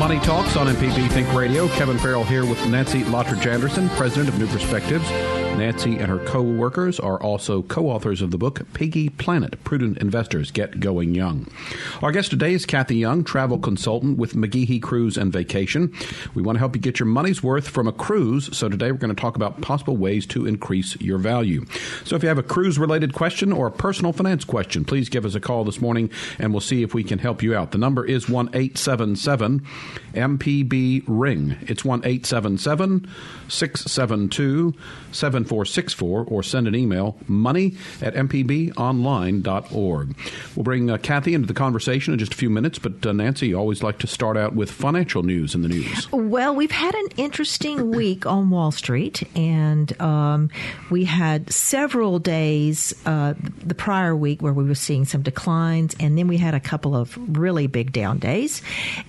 Money Talks on MPB Think Radio. Kevin Farrell here with Nancy Lottridge Anderson, president of New Perspectives. Nancy and her co workers are also co authors of the book Piggy Planet Prudent Investors Get Going Young. Our guest today is Kathy Young, travel consultant with McGehee Cruise and Vacation. We want to help you get your money's worth from a cruise, so today we're going to talk about possible ways to increase your value. So if you have a cruise related question or a personal finance question, please give us a call this morning and we'll see if we can help you out. The number is 1 877 MPB Ring. It's 1 877 672 7464 or send an email money at mpbonline.org. We'll bring uh, Kathy into the conversation in just a few minutes, but uh, Nancy, you always like to start out with financial news in the news. Well, we've had an interesting week on Wall Street, and um, we had several days uh, the prior week where we were seeing some declines, and then we had a couple of really big down days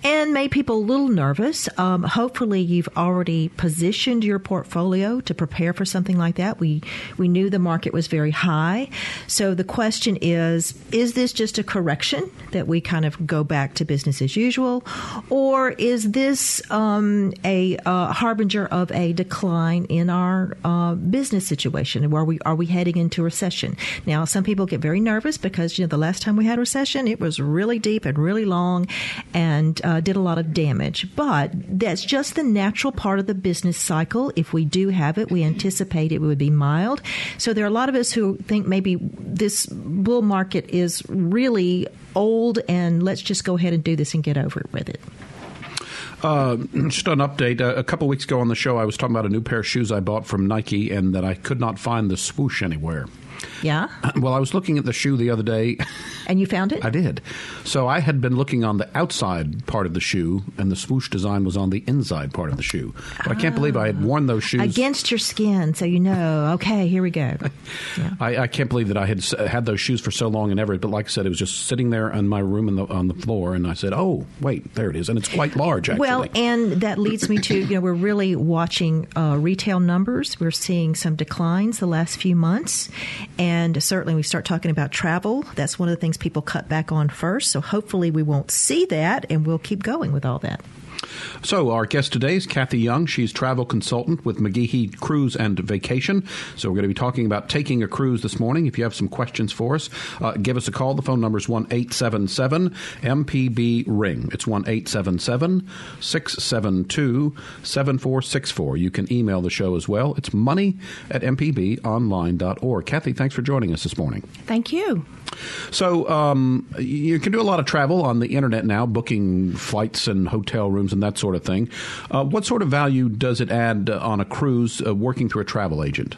and made people a little nervous. Um, hopefully, you've already positioned your portfolio to prepare for something like that. We we knew the market was very high, so the question is: Is this just a correction that we kind of go back to business as usual, or is this um, a uh, harbinger of a decline in our uh, business situation? Where we are we heading into recession? Now, some people get very nervous because you know the last time we had a recession, it was really deep and really long, and uh, did a lot of damage. But that's just the natural part of the business cycle. If we do have it, we anticipate it would be mild. So there are a lot of us who think maybe this bull market is really old and let's just go ahead and do this and get over it with it. Uh, just an update. Uh, a couple weeks ago on the show, I was talking about a new pair of shoes I bought from Nike and that I could not find the swoosh anywhere. Yeah. Well, I was looking at the shoe the other day. And you found it? I did. So I had been looking on the outside part of the shoe, and the swoosh design was on the inside part of the shoe. But oh. I can't believe I had worn those shoes against your skin, so you know. Okay, here we go. Yeah. I, I, can't believe that I had had those shoes for so long and ever. But like I said, it was just sitting there in my room the, on the floor, and I said, "Oh, wait, there it is," and it's quite large. Actually. Well, and that leads me to you know we're really watching uh, retail numbers. We're seeing some declines the last few months, and certainly we start talking about travel. That's one of the things people cut back on first. So hopefully we won't see that and we'll keep going with all that. So, our guest today is Kathy Young. She's travel consultant with McGehee Cruise and Vacation. So, we're going to be talking about taking a cruise this morning. If you have some questions for us, uh, give us a call. The phone number is 1 877 MPB Ring. It's 1 877 672 7464. You can email the show as well. It's money at mpbonline.org. Kathy, thanks for joining us this morning. Thank you. So, um, you can do a lot of travel on the internet now, booking flights and hotel rooms and that sort of thing. Uh, what sort of value does it add on a cruise uh, working through a travel agent?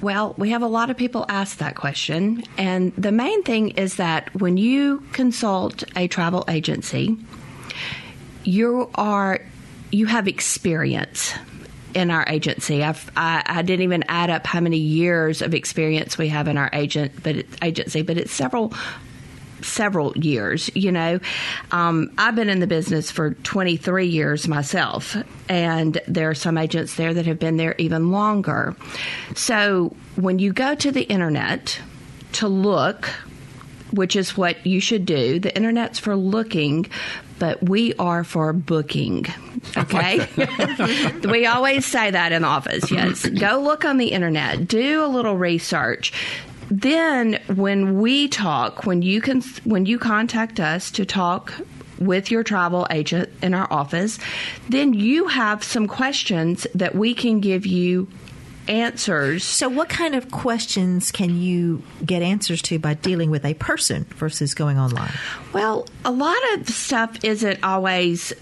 Well, we have a lot of people ask that question. And the main thing is that when you consult a travel agency, you are you have experience in our agency. I've, I, I didn't even add up how many years of experience we have in our agent, but it, agency, but it's several several years. You know, um, I've been in the business for 23 years myself, and there are some agents there that have been there even longer. So when you go to the internet to look, which is what you should do, the internet's for looking, but we are for booking. Okay? we always say that in the office. Yes. Go look on the internet, do a little research then when we talk, when you can, when you contact us to talk with your travel agent in our office, then you have some questions that we can give you answers. So, what kind of questions can you get answers to by dealing with a person versus going online? Well, a lot of stuff isn't always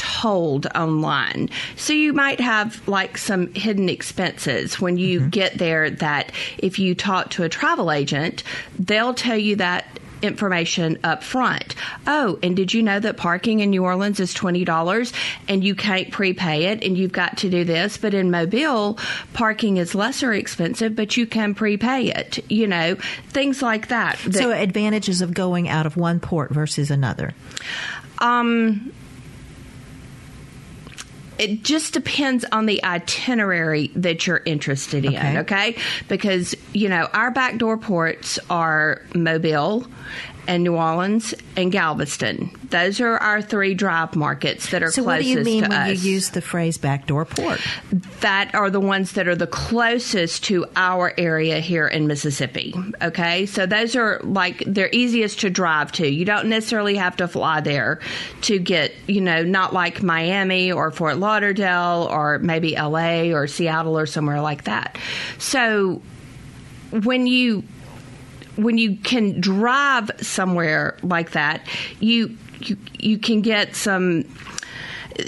told online. So you might have like some hidden expenses when you get there that if you talk to a travel agent, they'll tell you that information up front. Oh, and did you know that parking in New Orleans is $20 and you can't prepay it and you've got to do this? But in Mobile, parking is lesser expensive, but you can prepay it. You know, things like that. that So, advantages of going out of one port versus another. Um, it just depends on the itinerary that you're interested in, Okay. okay? Because, you know, our backdoor ports are Mobile and New Orleans and Galveston. Those are our three drive markets that are So, what do you mean when us. you use the phrase backdoor port? that are the ones that are the closest to our area here in Mississippi. Okay, so those are like they're easiest to drive to. You don't necessarily have to fly there to get, you know, not like Miami or Fort Lauderdale or maybe LA or Seattle or somewhere like that. So when you when you can drive somewhere like that, you you you can get some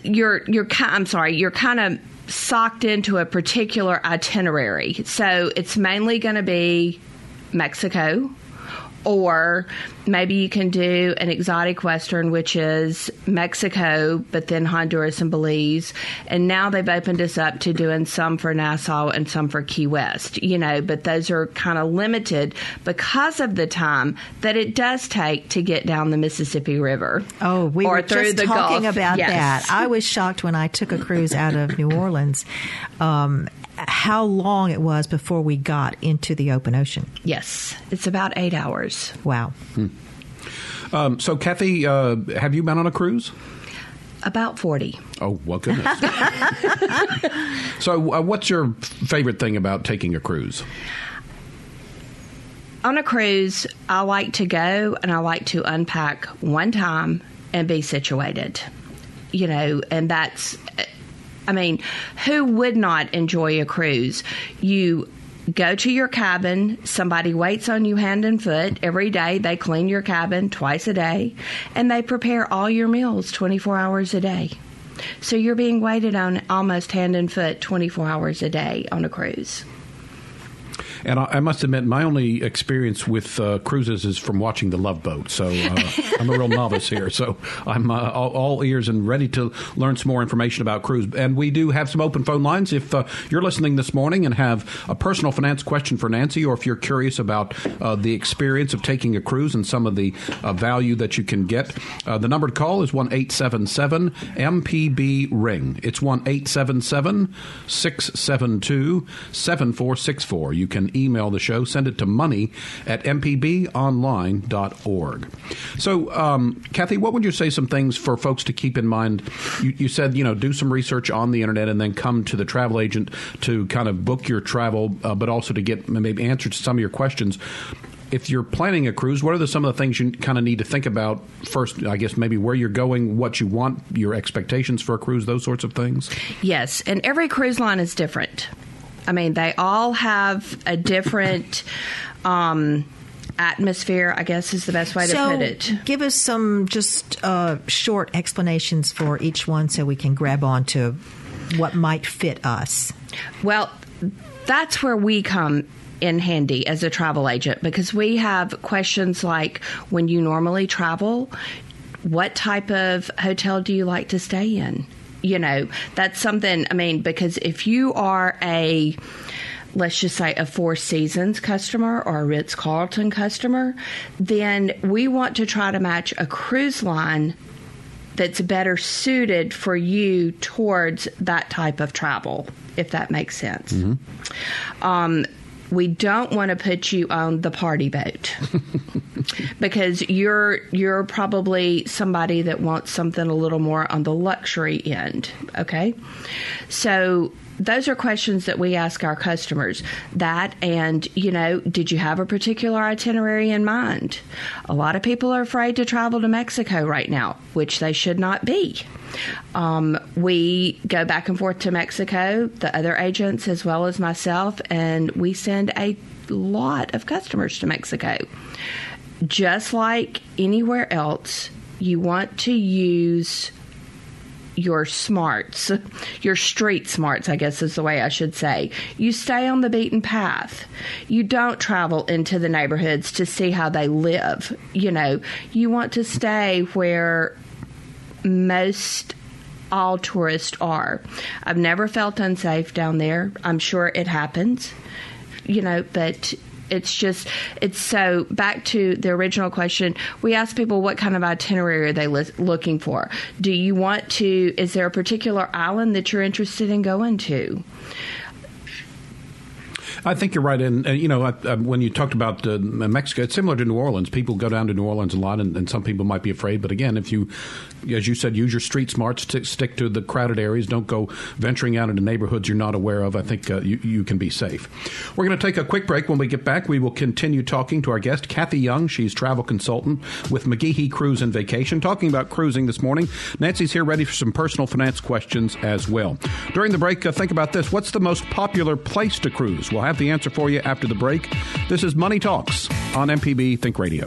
you're you're I'm sorry, you're kind of socked into a particular itinerary. So it's mainly going to be Mexico or maybe you can do an exotic western which is Mexico but then Honduras and Belize and now they've opened us up to doing some for Nassau and some for Key West you know but those are kind of limited because of the time that it does take to get down the Mississippi River Oh, we were just talking Gulf. about Yes. that. I was shocked when I took a cruise out of New Orleans. Um, how long it was before we got into the open ocean? Yes, it's about eight hours. Wow. Um, so, Kathy, uh, have you been on a cruise? About 40. Oh, well, goodness. so, uh, what's your favorite thing about taking a cruise? On a cruise, I like to go and I like to unpack one time and be situated. You know, and that's, I mean, who would not enjoy a cruise? You go to your cabin, somebody waits on you hand and foot every day. They clean your cabin twice a day, and they prepare all your meals 24 hours a day. So you're being waited on almost hand and foot 24 hours a day on a cruise. And I, I must admit, my only experience with uh, cruises is from watching The Love Boat. So uh, I'm a real novice here. So I'm uh, all, all ears and ready to learn some more information about cruise. And we do have some open phone lines. If uh, you're listening this morning and have a personal finance question for Nancy, or if you're curious about uh, the experience of taking a cruise and some of the uh, value that you can get, uh, the number to call is one eight seven seven MPB Ring. It's one eight seven seven six seven two seven four six four. You can email the show, send it to money at mpbonline.org. So, um, Kathy, what would you say some things for folks to keep in mind? You, you said, you know, do some research on the internet and then come to the travel agent to kind of book your travel, uh, but also to get maybe answers to some of your questions. If you're planning a cruise, what are the, some of the things you kind of need to think about first? I guess maybe where you're going, what you want, your expectations for a cruise, those sorts of things. Yes, and every cruise line is different. I mean, they all have a different um, atmosphere, I guess is the best way to put it. give us some just uh, short explanations for each one so we can grab on to what might fit us. Well, that's where we come in handy as a travel agent because we have questions like when you normally travel, what type of hotel do you like to stay in? You know, that's something, I mean, because if you are a let's just say a Four Seasons customer or a Ritz Carlton customer, then we want to try to match a cruise line that's better suited for you towards that type of travel, if that makes sense. Um, we don't want to put you on the party boat because you're you're probably somebody that wants something a little more on the luxury end. Okay, so those are questions that we ask our customers. That and you know, did you have a particular itinerary in mind? A lot of people are afraid to travel to Mexico right now, which they should not be. Um, we go back and forth to Mexico, the other agents as well as myself, and we send a lot of customers to Mexico. Just like anywhere else, you want to use your smarts, your street smarts, I guess is the way I should say. You stay on the beaten path. You don't travel into the neighborhoods to see how they live. You know, you want to stay where most all tourists are. I've never felt unsafe down there. I'm sure it happens, you know, but it's just it's so back to the original question we ask people what kind of itinerary are they li- looking for do you want to is there a particular island that you're interested in going to I think you're right. And, you know, when you talked about uh, Mexico, it's similar to New Orleans. People go down to New Orleans a lot, and, and, some people might be afraid. But again, if you, as you said, use your street smarts, to stick to the crowded areas, don't go venturing out into neighborhoods you're not aware of. I think uh, you, you can be safe. We're going to take a quick break. When we get back, we will continue talking to our guest, Kathy Young. She's travel consultant with McGehee Cruise and Vacation, talking about cruising this morning. Nancy's here ready for some personal finance questions as well. During the break, uh, think about this. What's the most popular place to cruise? We'll have have the answer for you after the break. This is Money Talks on MPB Think Radio.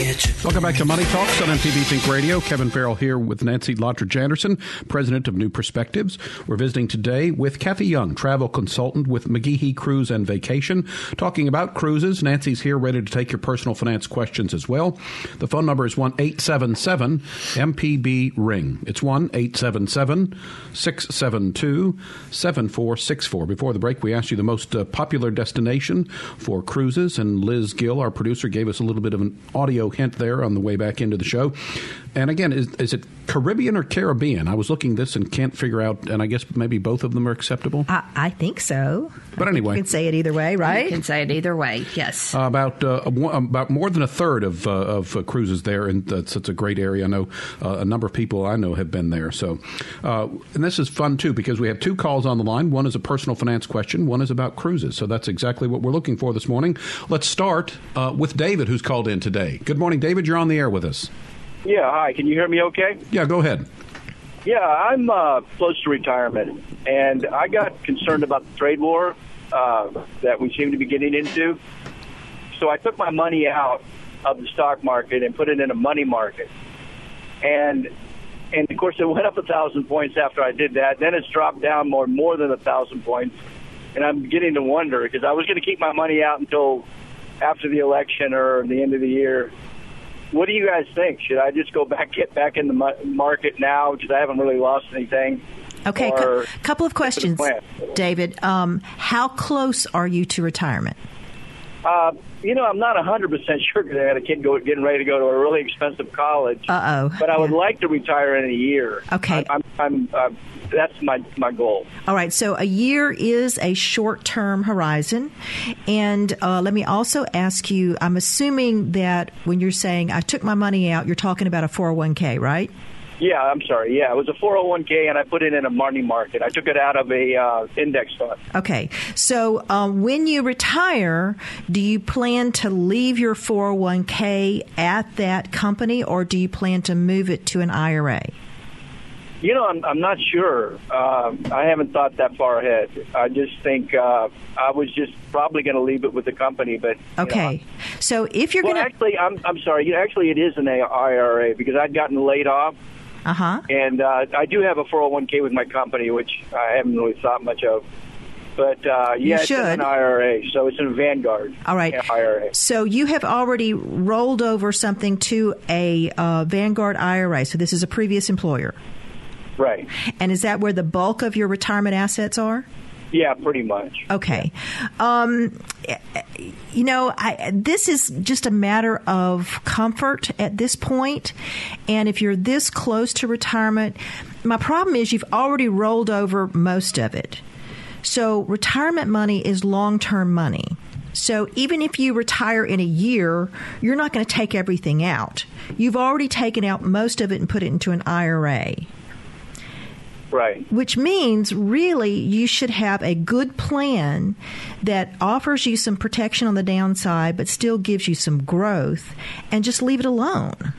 Welcome back to Money Talks on MPB Think Radio. Kevin Farrell here with Nancy Lottridge Anderson, president of New Perspectives. We're visiting today with Kathy Young, travel consultant with McGehee Cruise and Vacation, talking about cruises. Nancy's here ready to take your personal finance questions as well. The phone number is 1 877 MPB Ring. It's 1 877 672 7464. Before the break, we asked you the most uh, popular destination for cruises, and Liz Gill, our producer, gave us a little bit of an audio hint there on the way back into the show. And again, is, is it Caribbean or Caribbean? I was looking this and can't figure out, and I guess maybe both of them are acceptable. I, I think so. But I anyway, you can say it either way, right? You can say it either way. Yes. Uh, about uh, about more than a third of uh, of uh, cruises there, and that's it's a great area. I know uh, a number of people I know have been there. So, uh, and this is fun too because we have two calls on the line. One is a personal finance question. One is about cruises. So that's exactly what we're looking for this morning. Let's start with David, who's called in today. Good morning, David. You're on the air with us. Yeah, hi. Can you hear me okay? Yeah, go ahead. Yeah, I'm uh, close to retirement, and I got concerned about the trade war uh, that we seem to be getting into. So I took my money out of the stock market and put it in a money market. And and of course, it went up a thousand points after I did that. Then it's dropped down more more than a thousand points, and I'm getting to wonder because I was going to keep my money out until after the election or the end of the year what do you guys think? Should I just go back, get back in the market now because I haven't really lost anything? Okay, a couple of questions, David. Um, how close are you to retirement? Uh, you know, I'm not 100% sure because I had a kid go, getting ready to go to a really expensive college. Uh oh. But I would yeah. like to retire in a year. Okay. I, I'm, I'm uh, that's my my goal. All right. So a year is a short term horizon, and uh, let me also ask you. I'm assuming that when you're saying I took my money out, you're talking about a 401k, right? Yeah, I'm sorry. Yeah, it was a 401k, and I put it in a money market. I took it out of a uh, index fund. Okay, so um, when you retire, do you plan to leave your 401k at that company, or do you plan to move it to an IRA? You know, I'm, I'm not sure. Uh, I haven't thought that far ahead. I just think uh, I was just probably going to leave it with the company. But okay, know, so if you're well, going to actually, I'm I'm sorry. Actually, it is an IRA because I'd gotten laid off. Uh huh. And uh, I do have a 401k with my company, which I haven't really thought much of. But uh, yeah, it's an IRA, so it's in Vanguard. All right, IRA. So you have already rolled over something to a uh, Vanguard IRA. So this is a previous employer. Right. And is that where the bulk of your retirement assets are? Yeah, pretty much. Okay. Um, you know, I, this is just a matter of comfort at this point. And if you're this close to retirement, my problem is you've already rolled over most of it. So retirement money is long term money. So even if you retire in a year, you're not going to take everything out. You've already taken out most of it and put it into an IRA. Right. Which means really you should have a good plan that offers you some protection on the downside but still gives you some growth and just leave it alone.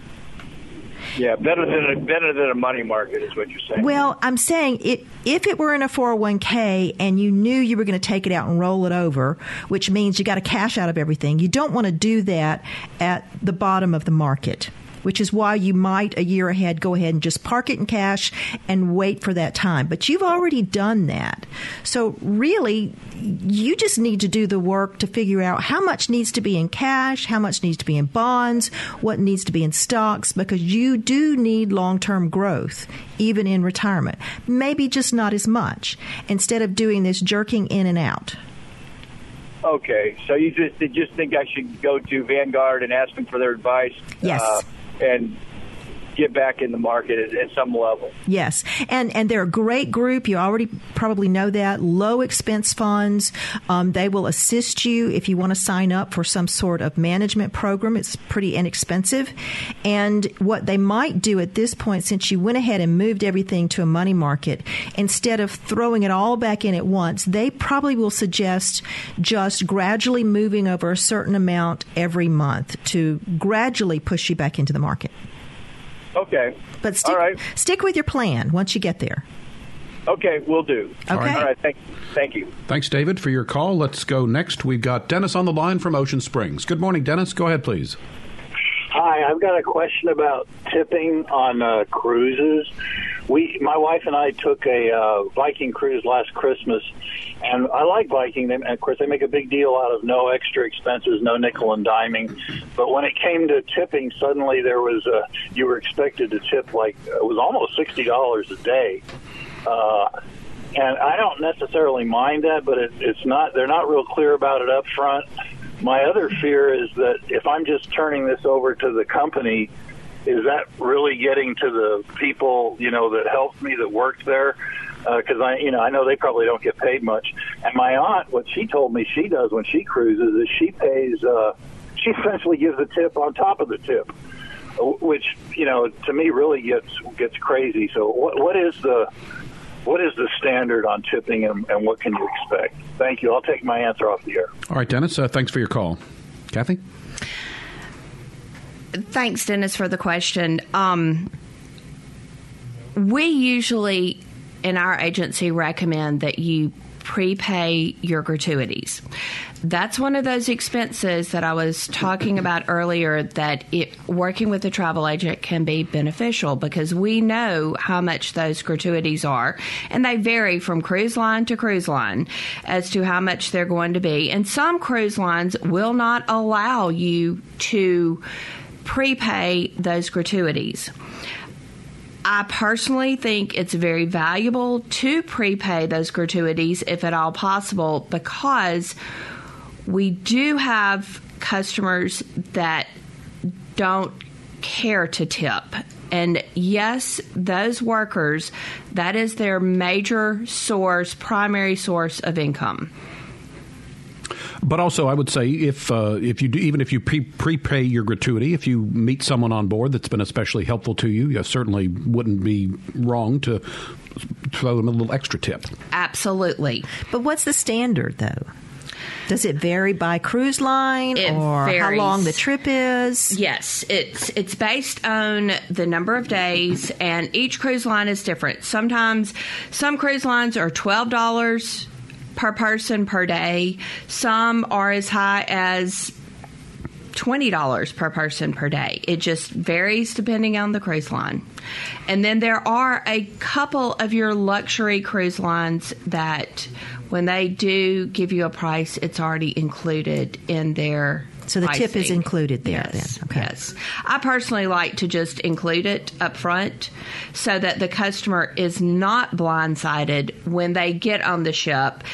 Yeah, better than a, better than a money market is what you're saying. Well, I'm saying it, if it were in a 401k and you knew you were going to take it out and roll it over, which means you got to cash out of everything, you don't want to do that at the bottom of the market which is why you might a year ahead go ahead and just park it in cash and wait for that time. But you've already done that. So really, you just need to do the work to figure out how much needs to be in cash, how much needs to be in bonds, what needs to be in stocks, because you do need long term growth, even in retirement. Maybe just not as much, instead of doing this jerking in and out. Okay, so you just you just think I should go to Vanguard and ask them for their advice? Yes. Uh, and get back in the market at, at, some level. Yes, and and they're a great group. You already probably know that. Low expense funds. Um, they will assist you if you want to sign up for some sort of management program. It's pretty inexpensive. And what they might do at this point, since you went ahead and moved everything to a money market, instead of throwing it all back in at once, they probably will suggest just gradually moving over a certain amount every month to gradually push you back into the market. Okay. But stick, right. stick with your plan once you get there. Okay, we'll do. Okay. All right. All right. Thank, thank you. Thanks, David, for your call. Let's go next. We've got Dennis on the line from Ocean Springs. Good morning, Dennis. Go ahead, please. Hi, I've got a question about tipping on uh, cruises. We, my wife and I, took a uh, Viking cruise last Christmas, and I like Viking. They, of course, they make a big deal out of no extra expenses, no nickel and diming. But when it came to tipping, suddenly there was a, you were expected to tip like it was almost sixty dollars a day. Uh, and I don't necessarily mind that, but it, it's not. They're not real clear about it up front. My other fear is that if I'm just turning this over to the company, is that really getting to the people you know that helped me that worked there? Because uh, I, you know, I know they probably don't get paid much. And my aunt, what she told me she does when she cruises is she pays. Uh, she essentially gives a tip on top of the tip, which you know to me really gets gets crazy. So what what is the what is the standard on tipping and, and, what can you expect? Thank you. I'll take my answer off the air. All right, Dennis. Uh, thanks for your call. Kathy? Thanks, Dennis, for the question. Um, we usually, in our agency, recommend that you prepay your gratuities. That's one of those expenses that I was talking about earlier that it, working with a travel agent can be beneficial because we know how much those gratuities are and they vary from cruise line to cruise line as to how much they're going to be. And some cruise lines will not allow you to prepay those gratuities. I personally think it's very valuable to prepay those gratuities if at all possible because we do have customers that don't care to tip. And yes, those workers, that is their major source, primary source of income. But also, I would say if uh, if you do, even if you pre- prepay your gratuity, if you meet someone on board that's been especially helpful to you, you certainly wouldn't be wrong to throw them a little extra tip. Absolutely. But what's the standard, though? Does it vary by cruise line It or how long the trip is? Yes, it's it's based on the number of days, and each cruise line is different. Sometimes some cruise lines are twelve dollars per person per day. Some are as high as $20 per person per day. It just varies depending on the cruise line. And then there are a couple of your luxury cruise lines that when they do give you a price, it's already included in their So the tip is included there Yes, then. Okay. yes. I personally like to just include it up front so that the customer is not blindsided when they get on the ship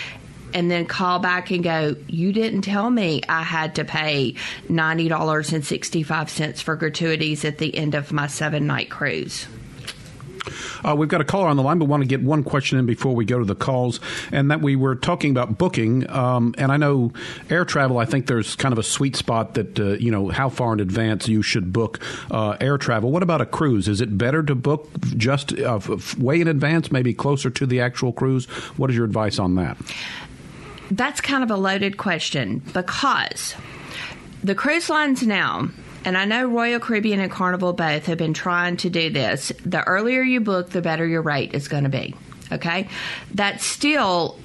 and then call back and go, You didn't tell me I had to pay $90.65 for gratuities at the end of my seven night cruise. Uh, we've got a caller on the line, but want to get one question in before we go to the calls, and that we were talking about booking. Um, and I know air travel. I think there's kind of a sweet spot that uh, you know how far in advance you should book uh, air travel. What about a cruise? Is it better to book just uh, way in advance, maybe closer to the actual cruise? What is your advice on that? That's kind of a loaded question because the cruise lines now, and I know Royal Caribbean and Carnival both have been trying to do this. The earlier you book, the better your rate is going to be. Okay? That's still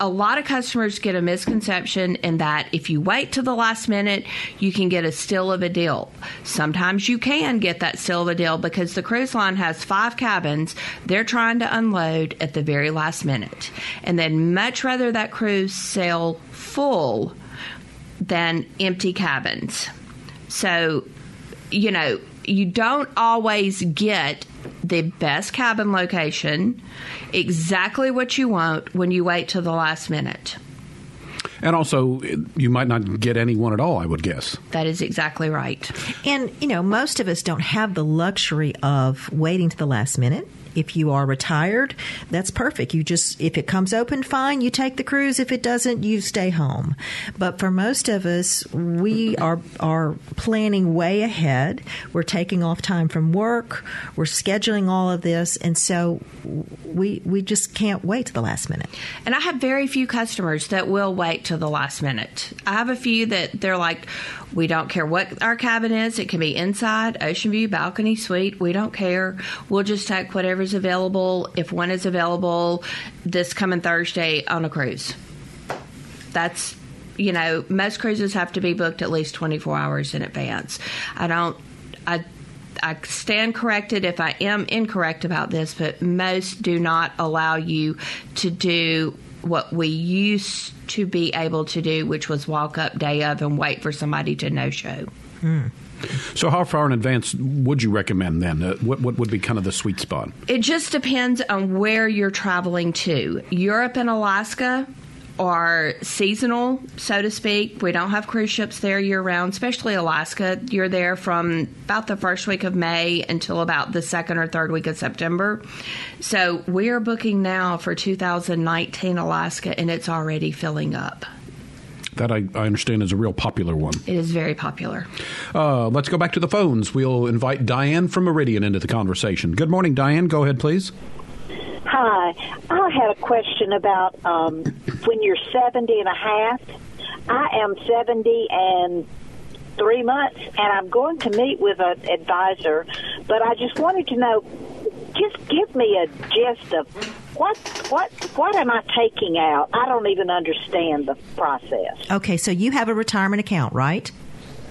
a lot of customers get a misconception in that if you wait to the last minute, you can get a steal of a deal. Sometimes you can get that steal of a deal because the cruise line has five cabins. They're trying to unload at the very last minute. And they'd much rather that cruise sail full than empty cabins. So, you know, you don't always get the best cabin location, exactly what you want when you wait till the last minute. And also, you might not get anyone at all. I would guess. That is exactly right. And, you know, most of us don't have the luxury of waiting to the last minute. If you are retired, that's perfect. You just, if it comes open, fine, you take the cruise. If it doesn't, you stay home. But for most of us, we are, are planning way ahead. We're taking off time from work. We're scheduling all of this. And so we, we just can't wait to the last minute. And I have very few customers that will wait till the last minute. I have a few that they're like, we don't care what our cabin is. It can be inside, ocean view, balcony, suite. We don't care. We'll just take whatever's available. If one is available this coming Thursday on a cruise. That's, you know, most cruises have to be booked at least 24 hours in advance. I don't, I, I stand corrected if I am incorrect about this, but most do not allow you to do what we used to be able to do, which was walk up day of and wait for somebody to no show. So, how far in advance would you recommend then? Uh, what what would be kind of the sweet spot? It just depends on where you're traveling to. Europe and Alaska are seasonal, so to speak. We don't have cruise ships there year round, especially Alaska. You're there from about the first week of May until about the second or third week of September. So we are booking now for 2019 Alaska, and it's already filling up. That I, I understand is a real popular one. It is very popular. Uh, let's go back to the phones. We'll invite Diane from Meridian into the conversation. Good morning, Diane. Go ahead, please. Hi. I had a question about um, when you're 70 and a half. I am 70 and three months, and I'm going to meet with an advisor, but I just wanted to know, just give me a gist of what what what am I taking out? I don't even understand the process. Okay, so you have a retirement account, right?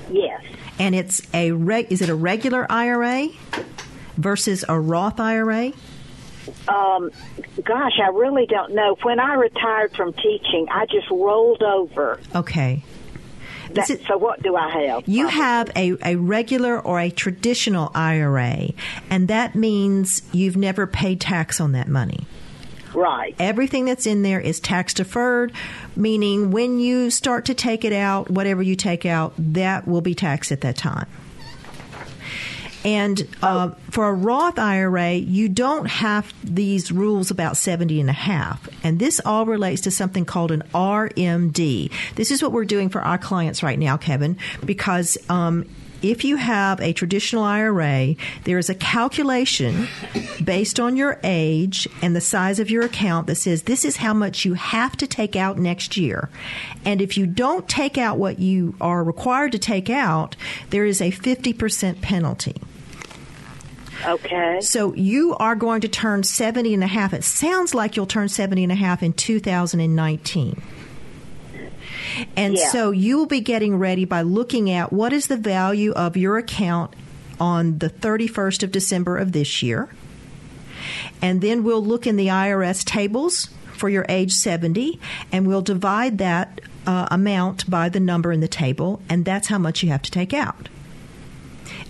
Yes. And it's a reg- is it a regular IRA versus a Roth IRA? Um, gosh, I really don't know. When I retired from teaching, I just rolled over. Okay. That, Is it- so what do I have? You have a, a regular or a traditional IRA, and that means you've never paid tax on that money. right. Everything that's in there is tax deferred, meaning when you start to take it out, whatever you take out, that will be taxed at that time. And uh, for a Roth IRA, you don't have these rules about 70 and a half. And this all relates to something called an RMD. This is what we're doing for our clients right now, Kevin, because um, if you have a traditional IRA, there is a calculation based on your age and the size of your account that says this is how much you have to take out next year. And if you don't take out what you are required to take out, there is a 50% penalty. Okay. So you are going to turn 70 and a half. It sounds like you'll turn 70 and a half in 2019. And Yeah. so you will be getting ready by looking at what is the value of your account on the 31st of December of this year. And then we'll look in the IRS tables for your age 70 and we'll divide that uh, amount by the number in the table, and that's how much you have to take out.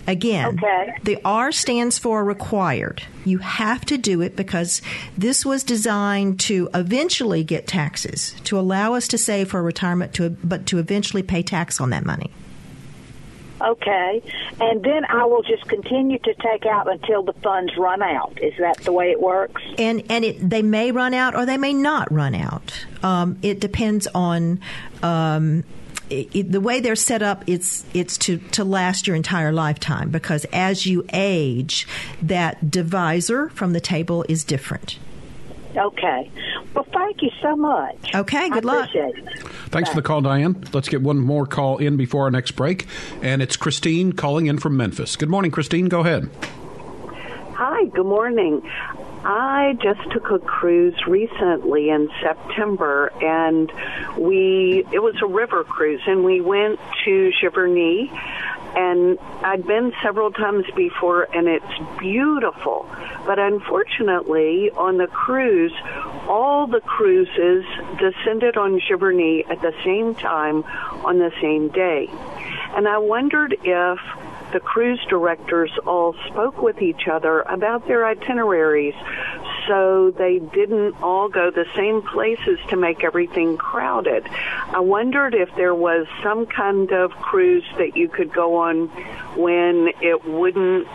Again, Okay. the R stands for required. You have to do it because this was designed to eventually get taxes, to allow us to save for retirement, to, but to eventually pay tax on that money. Okay. And then I will just continue to take out until the funds run out. Is that the way it works? and and it, they may run out or they may not run out. Um, it depends on um, it, it- the way they're set up. It's it's to to last your entire lifetime because as you age, that divisor from the table is different. Okay. Well, thank you so much. Okay, good I luck. appreciate it. Thanks for the call, Diane. Let's get one more call in before our next break. And it's Christine calling in from Memphis. Good morning, Christine. Go ahead. Hi, good morning. I just took a cruise recently in September and we it was a river cruise and we went to Giverny and I'd been several times before and it's beautiful. But unfortunately on the cruise all the cruises descended on Giverny at the same time on the same day. And I wondered if the cruise directors all spoke with each other about their itineraries so they didn't all go the same places to make everything crowded. I wondered if there was some kind of cruise that you could go on when it wouldn't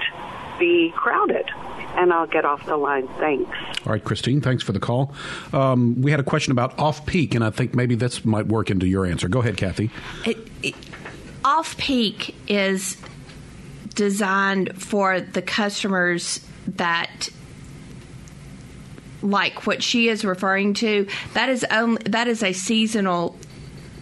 be crowded. And I'll get off the line. Thanks. All right, Christine, thanks for the call. Um, we had a question about off peak, and I think maybe this might work into your answer. Go ahead, Kathy. It, it, off peak is designed for the customers that like what she is referring to that is only that is a seasonal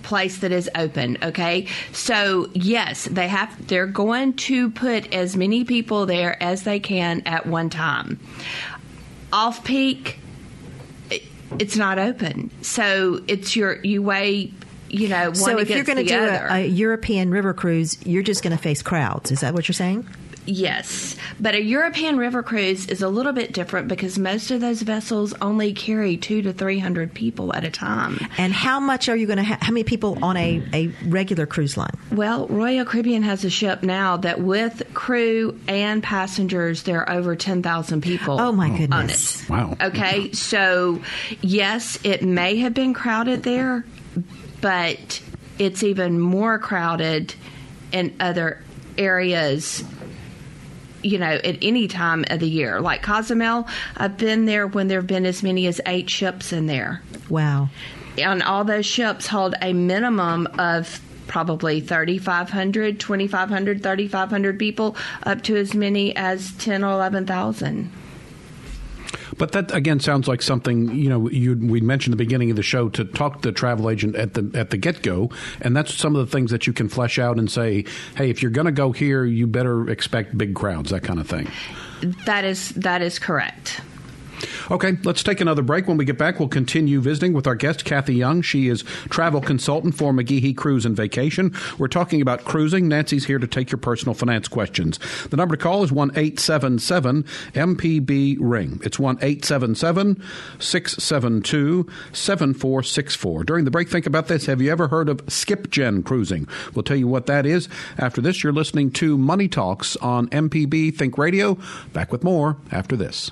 place that is open okay? So yes they have they're going to put as many people there as they can at one time. Off peak it's not open. So it's your you weigh you know one so if you're going to do a, a European river cruise, you're just going to face crowds. Is that what you're saying? Yes, but a European river cruise is a little bit different because most of those vessels only carry two to three hundred people at a time. And how much are you going to? Ha- how many people on a, a regular cruise line? Well, Royal Caribbean has a ship now that with crew and passengers, there are over ten thousand people. Oh my on goodness! it. Wow. Okay, so yes, it may have been crowded there, but it's even more crowded in other areas. You know, at any time of the year, like Cozumel, I've been there when there have been as many as eight ships in there Wow. and all those ships hold a minimum of probably 3,500, 2,500, 3,500 people, up to as many as 10 or 11,000. But that again sounds like something you know. We mentioned the beginning of the show to talk to the travel agent at the at the get go, and that's some of the things that you can flesh out and say, hey, if you're going to go here, you better expect big crowds, that kind of thing. That is that is correct. Okay, let's take another break. When we get back, we'll continue visiting with our guest, Kathy Young. She is travel consultant for McGehee Cruise and Vacation. We're talking about cruising. Nancy's here to take your personal finance questions. The number to call is 1 877 MPB Ring. It's 1 877 672 7464. During the break, think about this. Have you ever heard of SkipGen Cruising? We'll tell you what that is. After this, you're listening to Money Talks on MPB Think Radio. Back with more after this.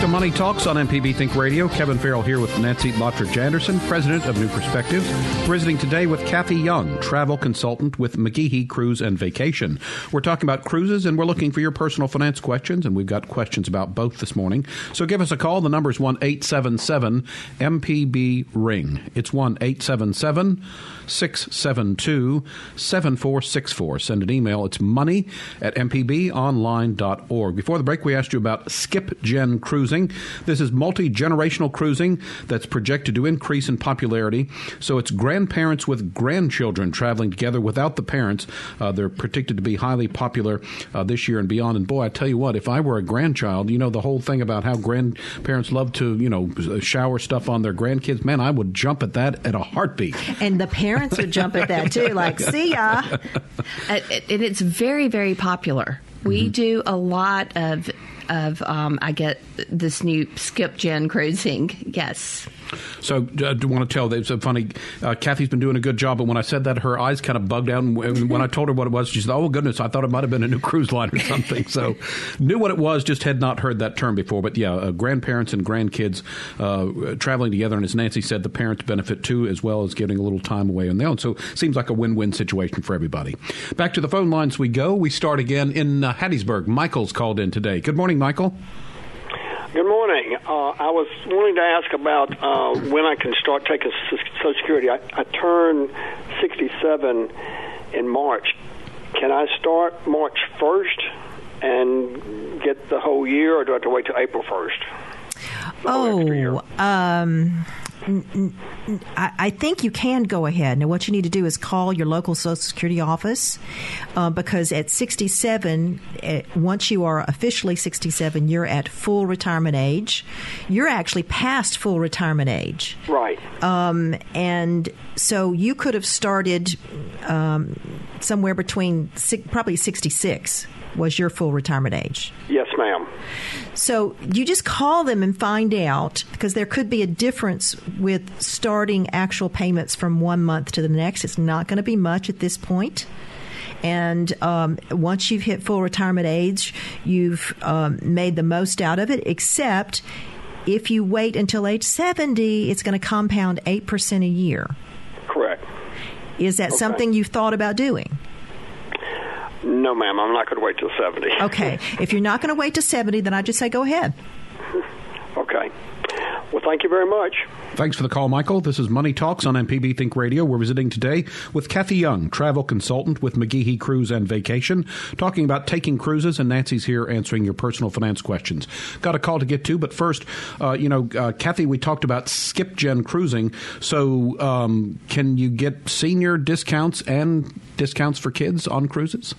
To Money Talks on MPB Think Radio. Kevin Farrell here with Nancy Lottridge Anderson, president of New Perspectives, visiting today with Kathy Young, travel consultant with McGehee Cruise and Vacation. We're talking about cruises and we're looking for your personal finance questions, and we've got questions about both this morning. So give us a call. The number is 1 877 MPB Ring. It's 1 877 672 7464. Send an email. It's money at mpbonline.org. Before the break, we asked you about Skip Gen cruising. This is multi generational cruising that's projected to increase in popularity. So it's grandparents with grandchildren traveling together without the parents. Uh, they're predicted to be highly popular uh, this year and beyond. And boy, I tell you what, if I were a grandchild, you know, the whole thing about how grandparents love to, you know, shower stuff on their grandkids, man, I would jump at that at a heartbeat. And the parents would jump at that too, like, see ya. and it's very, very popular. We mm-hmm. do a lot of of um, I get this new skip gen cruising. Yes. So uh, do want to tell? It's a funny. Uh, Kathy's been doing a good job, but when I said that, her eyes kind of bugged out. And when I told her what it was, she said, "Oh goodness, I thought it might have been a new cruise line or something." so knew what it was, just had not heard that term before. But yeah, uh, grandparents and grandkids uh, traveling together, and as Nancy said, the parents benefit too, as well as getting a little time away on their own. So seems like a win-win situation for everybody. Back to the phone lines we go. We start again in uh, Hattiesburg. Michael's called in today. Good morning, Michael. Uh, I was wanting to ask about uh, when I can start taking Social Security. I, I turn 67 in March. Can I start March 1st and get the whole year, or do I have to wait till April 1st? Oh, um, I think you can go ahead. Now, what you need to do is call your local Social Security office uh, because at 67, eh, once you are officially 67, you're at full retirement age. You're actually past full retirement age. Right. Um, and so you could have started um, somewhere between probably 66 was your full retirement age. Yes, ma'am. So you just call them and find out because there could be a difference with starting actual payments from one month to the next. It's not going to be much at this point. And um, once you've hit full retirement age, you've um, made the most out of it, except if you wait until age 70, it's going to compound 8% a year. Correct. Is that okay. something you've thought about doing? No, ma'am. I'm not going to wait till 70. Okay. If you're not going to wait till 70, then I just say go ahead. Okay. Well, thank you very much. Thanks for the call, Michael. This is Money Talks on MPB Think Radio. We're visiting today with Kathy Young, travel consultant with McGehee Cruise and Vacation, talking about taking cruises, and Nancy's here answering your personal finance questions. Got a call to get to, but first, uh, you know, uh, Kathy, we talked about skip gen cruising. So, um, can you get senior discounts and discounts for kids on cruises?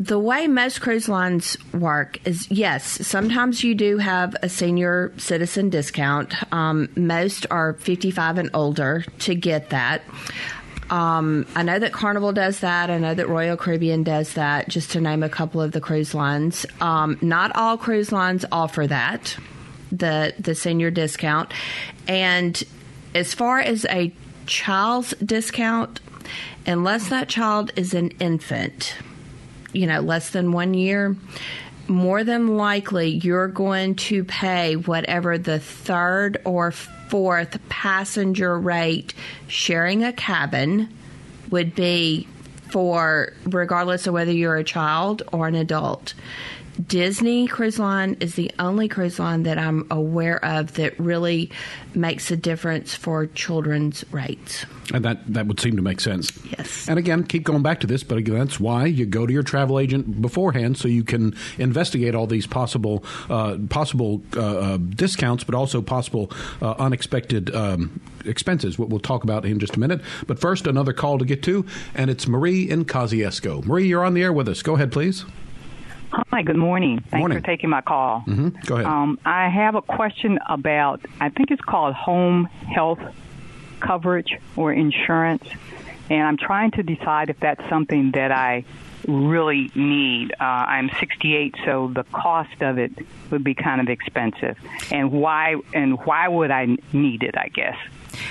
The way most cruise lines work is yes, sometimes you do have a senior citizen discount. Um, most are 55 and older to get that. Um, I know that Carnival does that. I know that Royal Caribbean does that, just to name a couple of the cruise lines. Um, not all cruise lines offer that, the the senior discount. And as far as a child's discount, unless that child is an infant, you know, less than one year, more than likely you're going to pay whatever the third or fourth passenger rate sharing a cabin would be for regardless of whether you're a child or an adult. Disney Cruise Line is the only cruise line that I'm aware of that really makes a difference for children's rates. And that, that would seem to make sense. Yes. And again, keep going back to this, but again, that's why you go to your travel agent beforehand so you can investigate all these possible uh, possible uh, uh, discounts, but also possible uh, unexpected um, expenses. What we'll talk about in just a minute. But first, another call to get to, and it's Marie in Kosciusko. Marie, you're on the air with us. Go ahead, please. Hi, good morning. Thanks morning. for taking my call. Mm-hmm. Go ahead. Um, I have a question about, I think it's called home health coverage or insurance. and I'm trying to decide if that's something that I really need. Uh, I'm 68, so the cost of it would be kind of expensive. And why? And why would I need it? I guess.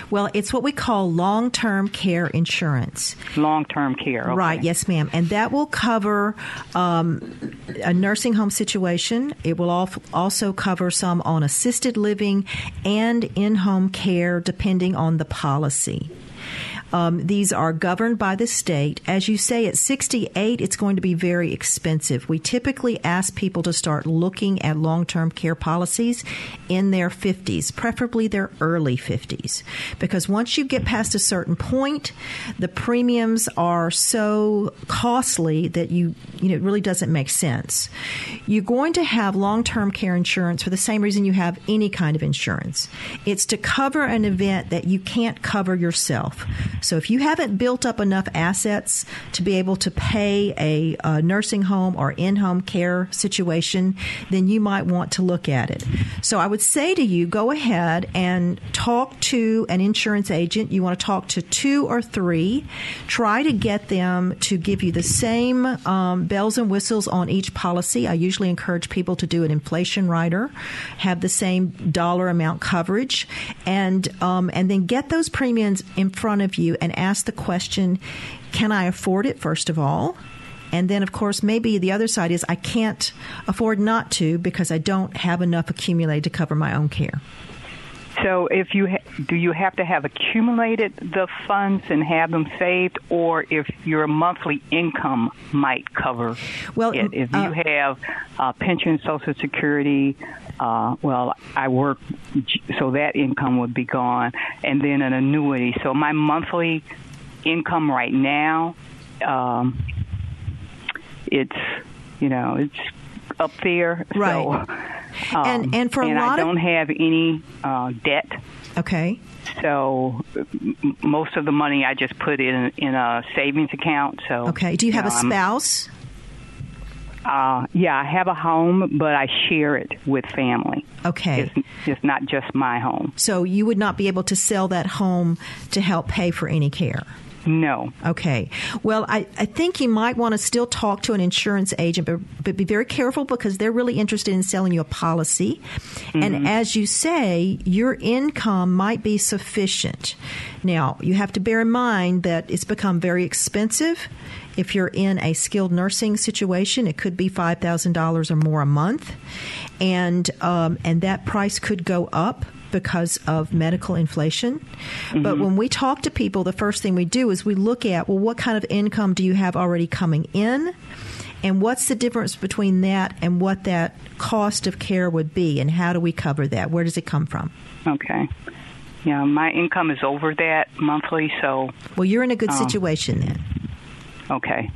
Well, it's what we call long term care insurance. Long term care. Okay. Right, yes, ma'am. And that will cover um, a nursing home situation. It will also cover some on assisted living and in home care, depending on the policy. Um, these are governed by the state. As you say, at 68, it's going to be very expensive. We typically ask people to start looking at long term care policies in their 50s, preferably their early 50s, because once you get past a certain point, the premiums are so costly that you, you know, it really doesn't make sense. You're going to have long term care insurance for the same reason you have any kind of insurance. It's to cover an event that you can't cover yourself. So if you haven't built up enough assets to be able to pay a, a nursing home or in home care situation, then you might want to look at it. So I would say to you, go ahead and talk to an insurance agent. You want to talk to two or three. Try to get them to give you the same um, bells and whistles on each policy. I usually encourage people to do an inflation rider, have the same dollar amount coverage, and um, and then get those premiums in front of you and ask the question can I afford it, first of all? And then, of course, maybe the other side is I can't afford not to because I don't have enough accumulated to cover my own care. So, if you ha- do, you have to have accumulated the funds and have them saved, or if your monthly income might cover well, it. If uh, you have uh, pension, Social Security, uh, well, I work, so that income would be gone, and then an annuity. So my monthly income right now, um, it's you know it's up there. Right. So, um, and and for a and lot I don't have any uh, debt. Okay. So most of the money I just put in in a savings account. So okay. Do you have a spouse? Uh, yeah, I have a home, but I share it with family. Okay. It's, it's not just my home. So you would not be able to sell that home to help pay for any care? No. Okay. Well, I, I think you might want to still talk to an insurance agent, but, but be very careful because they're really interested in selling you a policy. Mm-hmm. And as you say, your income might be sufficient. Now, you have to bear in mind that it's become very expensive. If you're in a skilled nursing situation, it could be five thousand dollars or more a month, and um, and that price could go up because of medical inflation. Mm-hmm. But when we talk to people, the first thing we do is we look at, well, what kind of income do you have already coming in? And what's the difference between that and what that cost of care would be? And how do we cover that? Where does it come from? Okay. Yeah, my income is over that monthly, so. Well, you're in a good um, situation then. Okay.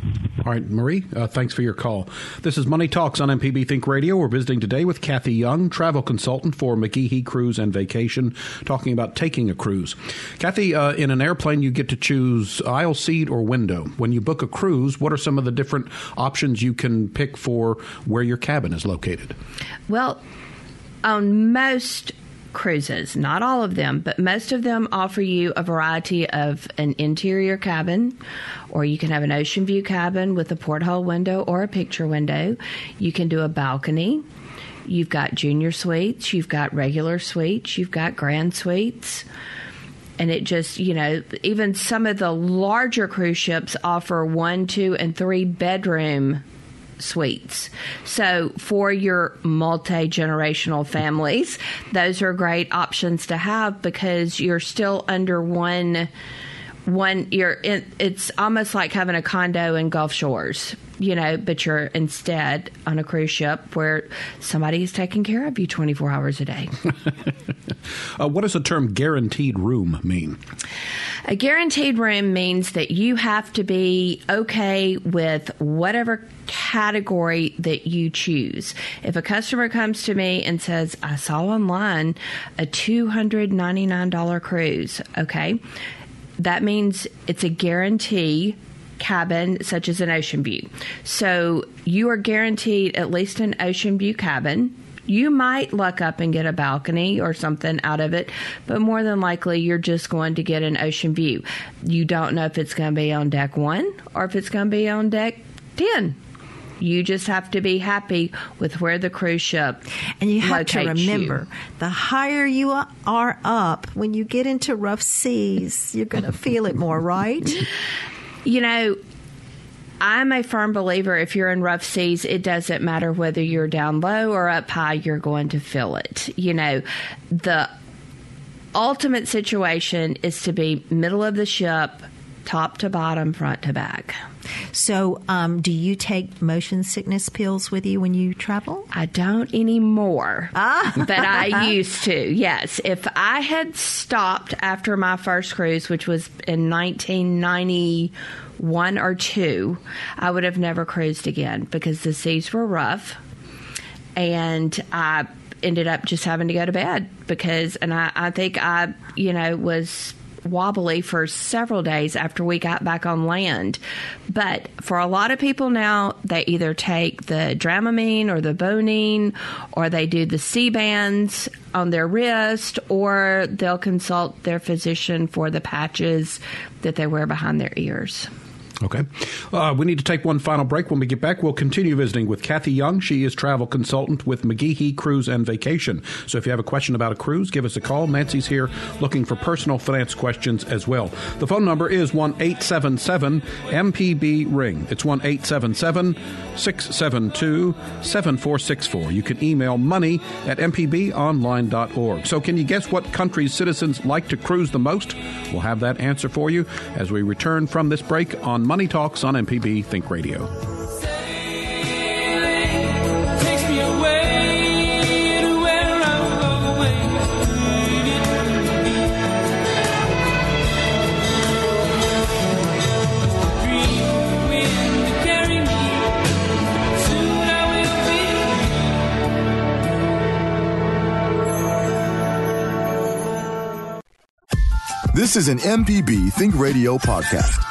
All right, Marie, uh, thanks for your call. This is Money Talks on MPB Think Radio. We're visiting today with Kathy Young, travel consultant for McGehee Cruise and Vacation, talking about taking a cruise. Kathy, uh, in an airplane, you get to choose aisle seat or window. When you book a cruise, what are some of the different options you can pick for where your cabin is located? Well, on most cruises. Not all of them, but most of them offer you a variety of an interior cabin, or you can have an ocean view cabin with a porthole window or a picture window. You can do a balcony. You've got junior suites, you've got regular suites, you've got grand suites. And it just, you know, even some of the larger cruise ships offer one, two, and three bedroom suites. So for your multi generational families, those are great options to have because you're still under one one you're in, it's almost like having a condo in Gulf Shores, you know, but you're instead on a cruise ship where somebody is taking care of you 24 hours a day. uh, what does the term guaranteed room mean? A guaranteed room means that you have to be okay with whatever category that you choose. If a customer comes to me and says, I saw online a $299 cruise, okay, that means it's a guarantee cabin such as an ocean view. So you are guaranteed at least an ocean view cabin You might luck up and get a balcony or something out of it, but more than likely you're just going to get an ocean view. You don't know if it's going to be on deck one or if it's going to be on deck 10. You just have to be happy with where the cruise ship and you have to remember you. the higher you are up when you get into rough seas you're going to feel it more right you know I'm a firm believer if you're in rough seas, it doesn't matter whether you're down low or up high, you're going to feel it. You know, the ultimate situation is to be middle of the ship, top to bottom, front to back. So, um, do you take motion sickness pills with you when you travel? I don't anymore, ah. but I used to. Yes, if I had stopped after my first cruise, which was in 1991 or two, I would have never cruised again because the seas were rough and I ended up just having to go to bed because, and I, I think I, you know, was wobbly for several days after we got back on land. But for a lot of people now, they either take the Dramamine or the Bonine, or they do the Sea-Bands on their wrist, or they'll consult their physician for the patches that they wear behind their ears. Okay. Uh, we need to take one final break. When we get back, we'll continue visiting with Kathy Young. She is travel consultant with McGehee Cruise and Vacation. So if you have a question about a cruise, give us a call. Nancy's here looking for personal finance questions as well. The phone number is 1 877 MPB Ring. It's 1 877 672 7464. You can email money at mpbonline.org. So can you guess what country's citizens like to cruise the most? We'll have that answer for you as we return from this break on Money Talks on MPB Think Radio. This is an MPB Think Radio podcast.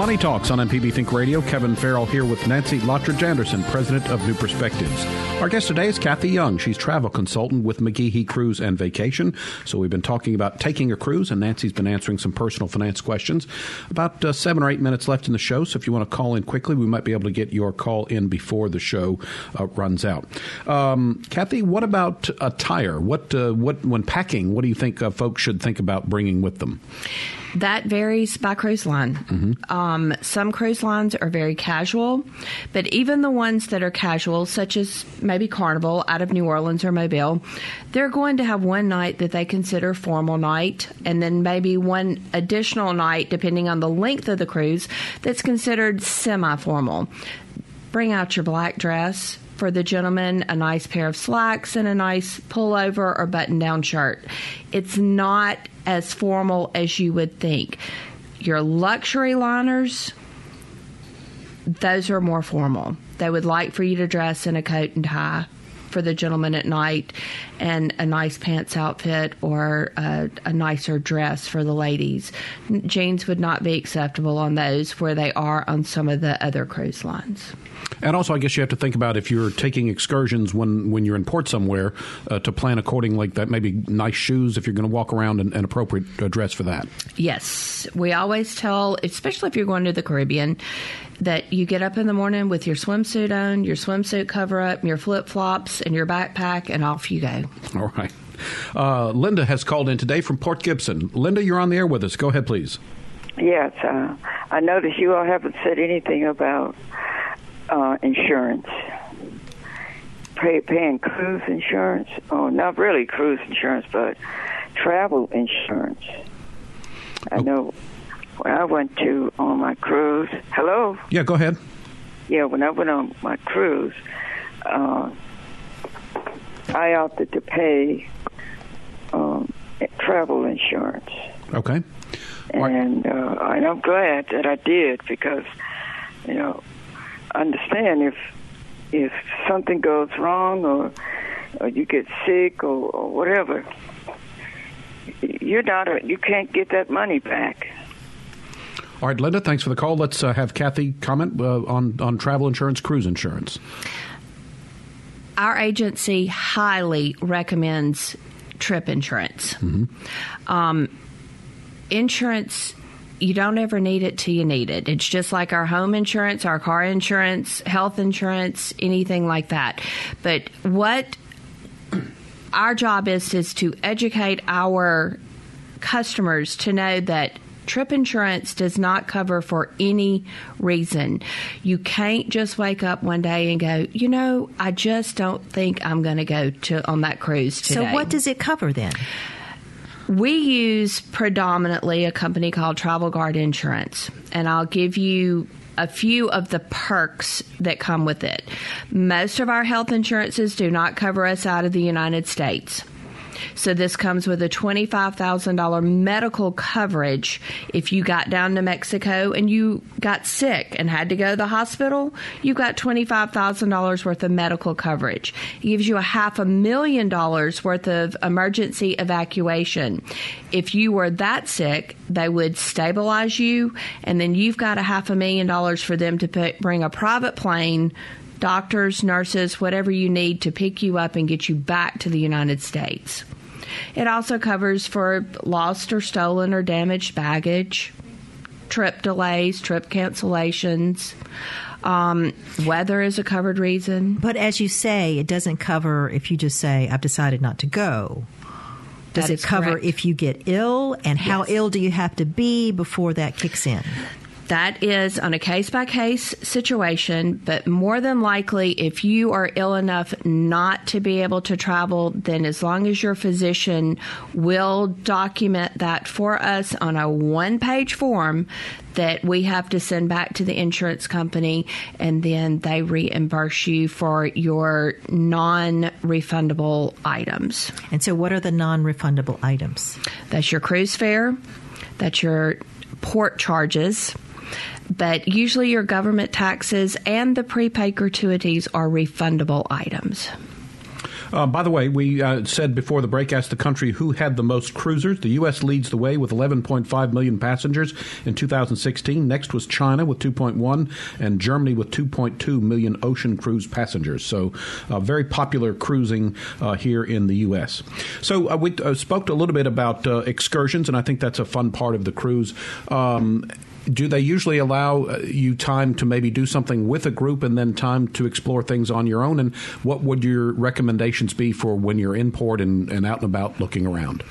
Money Talks on MPB Think Radio. Kevin Farrell here with Nancy Lottridge Anderson, president of New Perspectives. Our guest today is Kathy Young. She's travel consultant with McGehee Cruise and Vacation. So we've been talking about taking a cruise, and Nancy's been answering some personal finance questions. About uh, seven or eight minutes left in the show, so if you want to call in quickly, we might be able to get your call in before the show uh, runs out. Um, Kathy, what about attire? What uh, what when packing? What do you think uh, folks should think about bringing with them? That varies by cruise line. Mm-hmm. Um, some cruise lines are very casual, but even the ones that are casual, such as maybe Carnival out of New Orleans or Mobile, they're going to have one night that they consider formal night, and then maybe one additional night, depending on the length of the cruise, that's considered semi formal. Bring out your black dress, for the gentleman a nice pair of slacks and a nice pullover or button down shirt. It's not as formal as you would think. Your luxury liners, those are more formal. They would like for you to dress in a coat and tie for the gentleman at night and a nice pants outfit or a, a, nicer dress for the ladies. Jeans would not be acceptable on those where they are on some of the other cruise lines. And also, I guess you have to think about if you're taking excursions when, when you're in port somewhere uh, to plan according like that. Maybe nice shoes if you're going to walk around and, and appropriate dress for that. Yes, we always tell, especially if you're going to the Caribbean, that you get up in the morning with your swimsuit on, your swimsuit cover up, your flip flops, and your backpack, and off you go. All right. Uh, Linda has called in today from Port Gibson. Linda, you're on the air with us. Go ahead, please. Yes, uh, I notice you all haven't said anything about uh, insurance. Pay, paying cruise insurance, oh, not really cruise insurance, but travel insurance. I oh. know when I went to on my cruise. Hello. Yeah, go ahead. Yeah, when I went on my cruise, uh, I opted to pay um, travel insurance. Okay. And uh, and I'm glad that I did because, you know, understand if if something goes wrong or or you get sick or, or whatever, you're not a, you can't get that money back. All right, Linda, thanks for the call. Let's uh, have Kathy comment uh, on on travel insurance, cruise insurance. Our agency highly recommends trip insurance. Mm-hmm. Um, insurance you don't ever need it till you need it. It's just like our home insurance, our car insurance, health insurance, anything like that. But what our job is is to educate our customers to know that trip insurance does not cover for any reason. You can't just wake up one day and go, you know, I just don't think I'm going to go to on that cruise today. So what does it cover then? We use predominantly a company called Travel Guard Insurance, and I'll give you a few of the perks that come with it. Most of our health insurances do not cover us out of the United States. So this comes with a $25,000 medical coverage. If you got down to Mexico and you got sick and had to go to the hospital, you got $25,000 worth of medical coverage. It gives you a half a million dollars worth of emergency evacuation. If you were that sick, they would stabilize you and then you've got a half a million dollars for them to put, bring a private plane doctors, nurses, whatever you need to pick you up and get you back to the United States. It also covers for lost or stolen or damaged baggage, trip delays, trip cancellations. Um, weather is a covered reason. But as you say, it doesn't cover if you just say, I've decided not to go. Does that it cover correct. if you get ill? And how Yes. ill do you have to be before that kicks in? That is on a case by case situation, but more than likely, if you are ill enough not to be able to travel, then as long as your physician will document that for us on a one page form that we have to send back to the insurance company, and then they reimburse you for your non refundable items. And so, what are the non refundable items? That's your cruise fare, that's your port charges. But usually, your government taxes and the prepaid gratuities are refundable items. Uh, by the way, we uh, said before the break, asked the country who had the most cruisers. The U.S. leads the way with 11.5 million passengers in 2016. Next was China with 2.1, and Germany with 2.2 million ocean cruise passengers. So, uh, very popular cruising uh, here in the U.S. So, uh, we uh, spoke a little bit about excursions, and I think that's a fun part of the cruise. Um, do they usually allow uh, you time to maybe do something with a group and then time to explore things on your own? And what would your recommendations be for when you're in port and, and out and about looking around?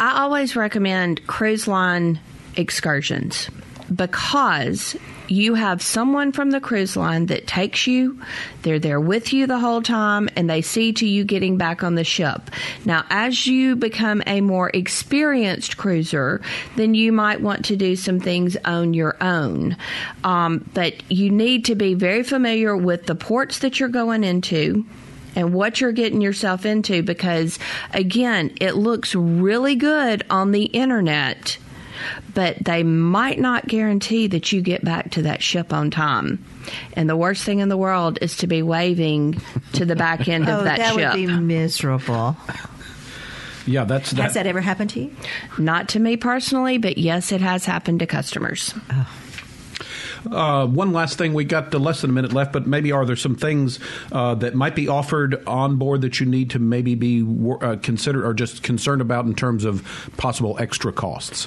I always recommend cruise line excursions because you have someone from the cruise line that takes you, they're there with you the whole time, and they see to you getting back on the ship. Now, as you become a more experienced cruiser, then you might want to do some things on your own. Um, but you need to be very familiar with the ports that you're going into and what you're getting yourself into because, again, it looks really good on the internet, but they might not guarantee that you get back to that ship on time. And the worst thing in the world is to be waving to the back end of oh, that, that ship. That would be miserable. Yeah, that's Has that ever happened to you? Not to me personally, but yes, it has happened to customers. Uh, one last thing, we got less than a minute left, but maybe are there some things uh, that might be offered on board that you need to maybe be uh, considered or just concerned about in terms of possible extra costs?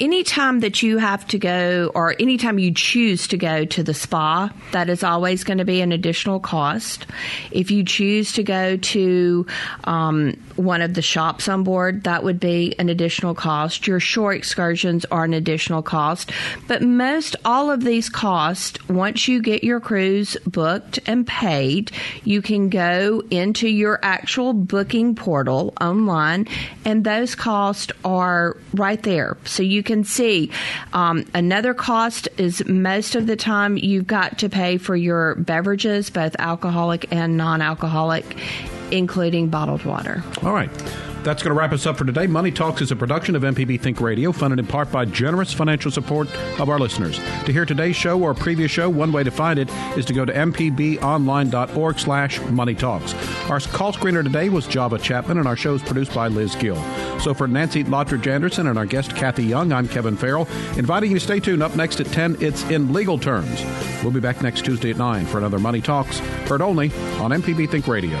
anytime that you have to go or anytime you choose to go to the spa, that is always going to be an additional cost. If you choose to go to um, one of the shops on board, that would be an additional cost. Your shore excursions are an additional cost. But most all of these costs, once you get your cruise booked and paid, you can go into your actual booking portal online, and those costs are right there. So you can see. Um, another cost is most of the time you've got to pay for your beverages, both alcoholic and non alcoholic, including bottled water. All right. That's going to wrap us up for today. Money Talks is a production of MPB Think Radio, funded in part by generous financial support of our listeners. To hear today's show or a previous show, one way to find it is to go to mpbonline.org slash money talks. Our call screener today was Java Chapman, and our show is produced by Liz Gill. So for Nancy Lottridge Anderson and our guest Kathy Young, I'm Kevin Farrell, inviting you to stay tuned. Up next at 10, it's In Legal Terms. We'll be back next Tuesday at 9 for another Money Talks, heard only on MPB Think Radio.